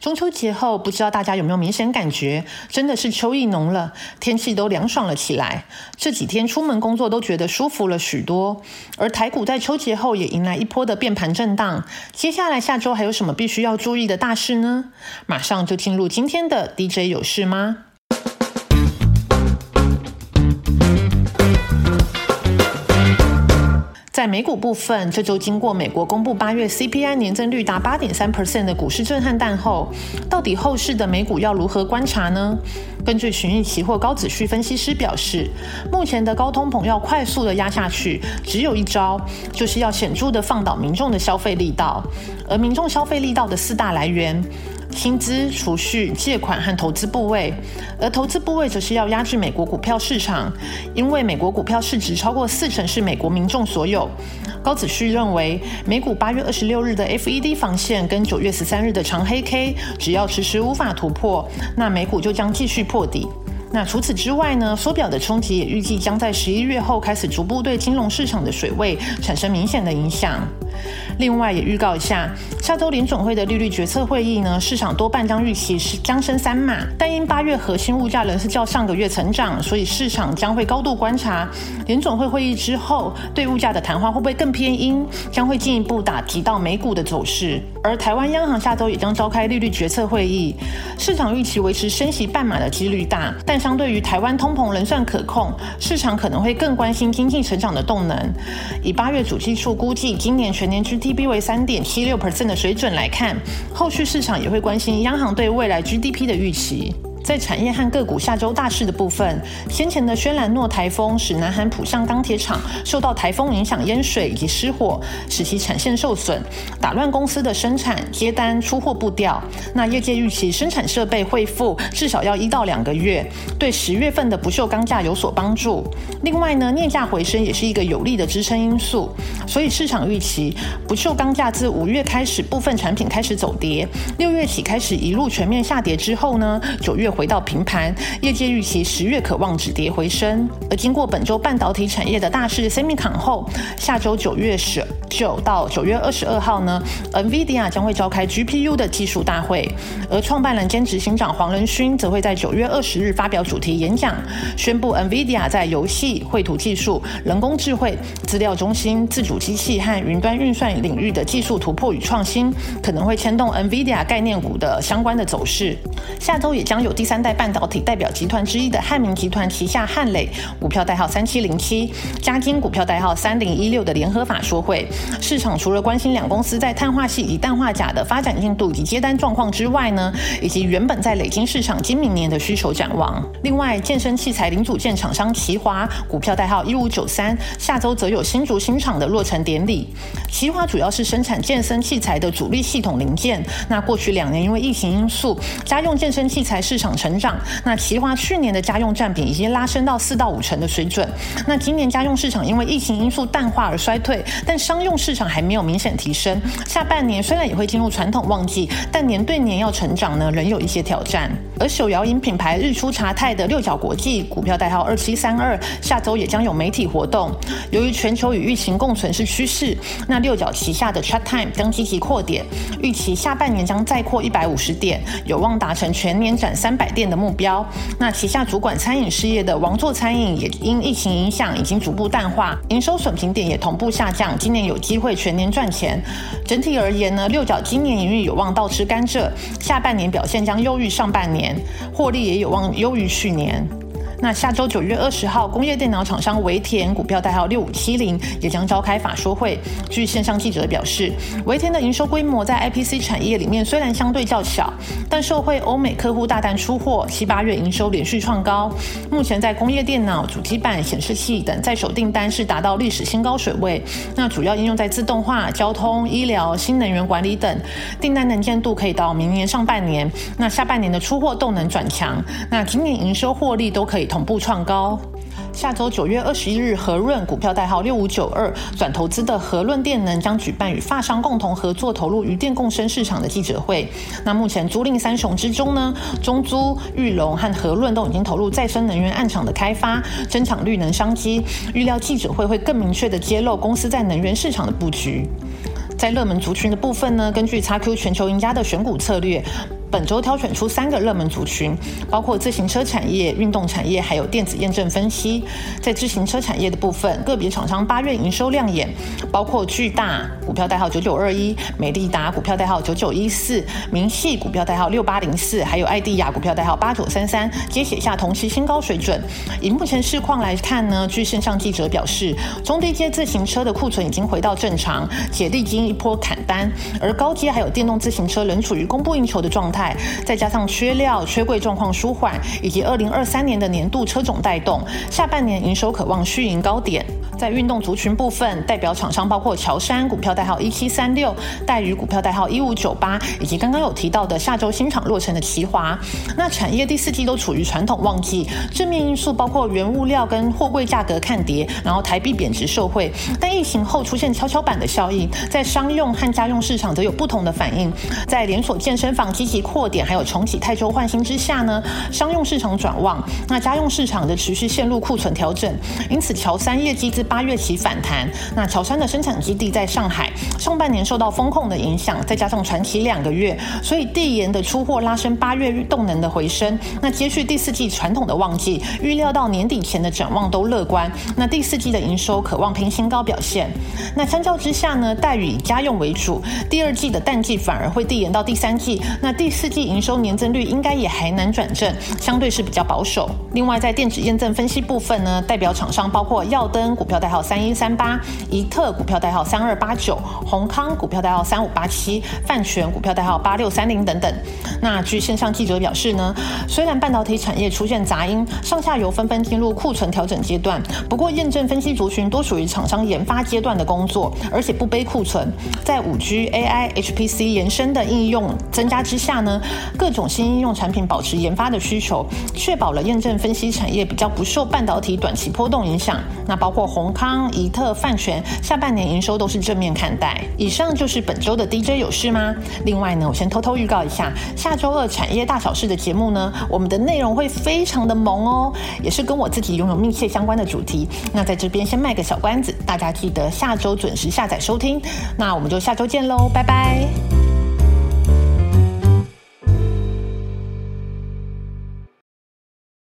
中秋节后，不知道大家有没有明显感觉，真的是秋意浓了，天气都凉爽了起来。这几天出门工作都觉得舒服了许多。而台股在秋节后也迎来一波的变盘震荡。接下来下周还有什么必须要注意的大事呢？马上就进入今天的 DJ 有事吗？在美股部分，这周经过美国公布八月 CPI 年增率达八点三 percent 的股市震撼弹后，到底后市的美股要如何观察呢？根据群益期货高子旭分析师表示，目前的高通膨要快速的压下去，只有一招，就是要显著的放倒民众的消费力道，而民众消费力道的四大来源。薪资、储蓄、借款和投资部位，而投资部位则是要压制美国股票市场，因为美国股票市值超过四成是美国民众所有。高子旭认为，美股八月二十六日的 FED 防线跟九月十三日的长黑 K，只要迟迟无法突破，那美股就将继续破底。那除此之外呢？缩表的冲击也预计将在十一月后开始逐步对金融市场的水位产生明显的影响。另外也预告一下，下周联总会的利率决策会议呢，市场多半将预期是将升三码，但因八月核心物价仍是较上个月成长，所以市场将会高度观察联总会会议之后对物价的谈话会不会更偏阴，将会进一步打击到美股的走势。而台湾央行下周也将召开利率决策会议，市场预期维持升息半码的几率大，但相对于台湾通膨仍算可控，市场可能会更关心经济成长的动能。以八月主计处估计，今年全年 GDP 为三点七六 percent 的水准来看，后续市场也会关心央行对未来 GDP 的预期。在产业和个股下周大事的部分，先前的轩岚诺台风使南韩浦项钢铁厂受到台风影响淹水以及失火，使其产线受损，打乱公司的生产接单出货步调。那业界预期生产设备恢复至少要一到两个月，对十月份的不锈钢价有所帮助。另外呢，镍价回升也是一个有利的支撑因素，所以市场预期不锈钢价自五月开始部分产品开始走跌，六月起开始一路全面下跌之后呢，九月。回到平盘，业界预期十月可望止跌回升。而经过本周半导体产业的大势 Semicon 后，下周九月十九到九月二十二号呢，NVIDIA 将会召开 GPU 的技术大会。而创办人兼执行长黄仁勋则会在九月二十日发表主题演讲，宣布 NVIDIA 在游戏、绘图技术、人工智慧、资料中心、自主机器和云端运算领域的技术突破与创新，可能会牵动 NVIDIA 概念股的相关的走势。下周也将有第三代半导体代表集团之一的汉明集团旗下汉磊股票代号三七零七，嘉金股票代号三零一六的联合法说会，市场除了关心两公司在碳化系以及氮化钾的发展进度以及接单状况之外呢，以及原本在累金市场今明年的需求展望。另外，健身器材零组件厂商奇华股票代号一五九三，下周则有新竹新厂的落成典礼。奇华主要是生产健身器材的主力系统零件。那过去两年因为疫情因素，家用健健身器材市场成长，那奇华去年的家用占比已经拉升到四到五成的水准。那今年家用市场因为疫情因素淡化而衰退，但商用市场还没有明显提升。下半年虽然也会进入传统旺季，但年对年要成长呢，仍有一些挑战。而手摇饮品牌日出茶太的六角国际股票代号二七三二，下周也将有媒体活动。由于全球与疫情共存是趋势，那六角旗下的 Chat Time 将积极扩点，预期下半年将再扩一百五十点，有望达成。全年展三百店的目标。那旗下主管餐饮事业的王座餐饮也因疫情影响，已经逐步淡化，营收损平点也同步下降。今年有机会全年赚钱。整体而言呢，六角今年盈利有望倒吃甘蔗，下半年表现将优于上半年，获利也有望优于去年。那下周九月二十号，工业电脑厂商维田股票代号六五七零也将召开法说会。据线上记者表示，维田的营收规模在 IPC 产业里面虽然相对较小，但受惠欧美客户大单出货，七八月营收连续创高。目前在工业电脑、主机板、显示器等在手订单是达到历史新高水位。那主要应用在自动化、交通、医疗、新能源管理等，订单能见度可以到明年上半年。那下半年的出货动能转强，那今年营收获利都可以。同步创高。下周九月二十一日，和润股票代号六五九二转投资的和润电能将举办与发商共同合作投入余电共生市场的记者会。那目前租赁三雄之中呢，中租、裕隆和和润都已经投入再生能源暗场的开发，增强绿能商机。预料记者会会更明确的揭露公司在能源市场的布局。在热门族群的部分呢，根据 XQ 全球赢家的选股策略。本周挑选出三个热门族群，包括自行车产业、运动产业，还有电子验证分析。在自行车产业的部分，个别厂商八月营收亮眼，包括巨大股票代号九九二一、美利达股票代号九九一四、明细股票代号六八零四，还有爱迪亚股票代号八九三三，皆写下同期新高水准。以目前市况来看呢，据线上记者表示，中低阶自行车的库存已经回到正常，且历经一波砍单，而高阶还有电动自行车仍处于供不应求的状态。再加上缺料、缺柜状况舒缓，以及二零二三年的年度车种带动，下半年营收渴望续盈高点。在运动族群部分，代表厂商包括乔山股票代号一七三六、戴宇股票代号一五九八，以及刚刚有提到的下周新厂落成的奇华。那产业第四季都处于传统旺季，正面因素包括原物料跟货柜价格看跌，然后台币贬值受惠。但疫情后出现跷跷板的效应，在商用和家用市场则有不同的反应。在连锁健身房积极扩点，还有重启泰州换新之下呢，商用市场转旺，那家用市场的持续陷入库存调整，因此乔三业绩自八月起反弹。那乔三的生产基地在上海，上半年受到风控的影响，再加上传奇两个月，所以地延的出货拉升八月动能的回升。那接续第四季传统的旺季，预料到年底前的展望都乐观。那第四季的营收渴望拼新高表现。那相较之下呢，待遇以家用为主，第二季的淡季反而会递延到第三季。那第四季营收年增率应该也还难转正，相对是比较保守。另外在电子验证分析部分呢，代表厂商包括耀登股票。代号三一三八，怡特股票代号三二八九，宏康股票代号三五八七，泛全股票代号八六三零等等。那据线上记者表示呢，虽然半导体产业出现杂音，上下游纷纷进入库存调整阶段，不过验证分析族群多属于厂商研发阶段的工作，而且不背库存。在五 G、AI、HPC 延伸的应用增加之下呢，各种新应用产品保持研发的需求，确保了验证分析产业比较不受半导体短期波动影响。那包括宏。康、怡特、泛全下半年营收都是正面看待。以上就是本周的 DJ 有事吗？另外呢，我先偷偷预告一下，下周二产业大小事的节目呢，我们的内容会非常的萌哦，也是跟我自己拥有密切相关的主题。那在这边先卖个小关子，大家记得下周准时下载收听。那我们就下周见喽，拜拜。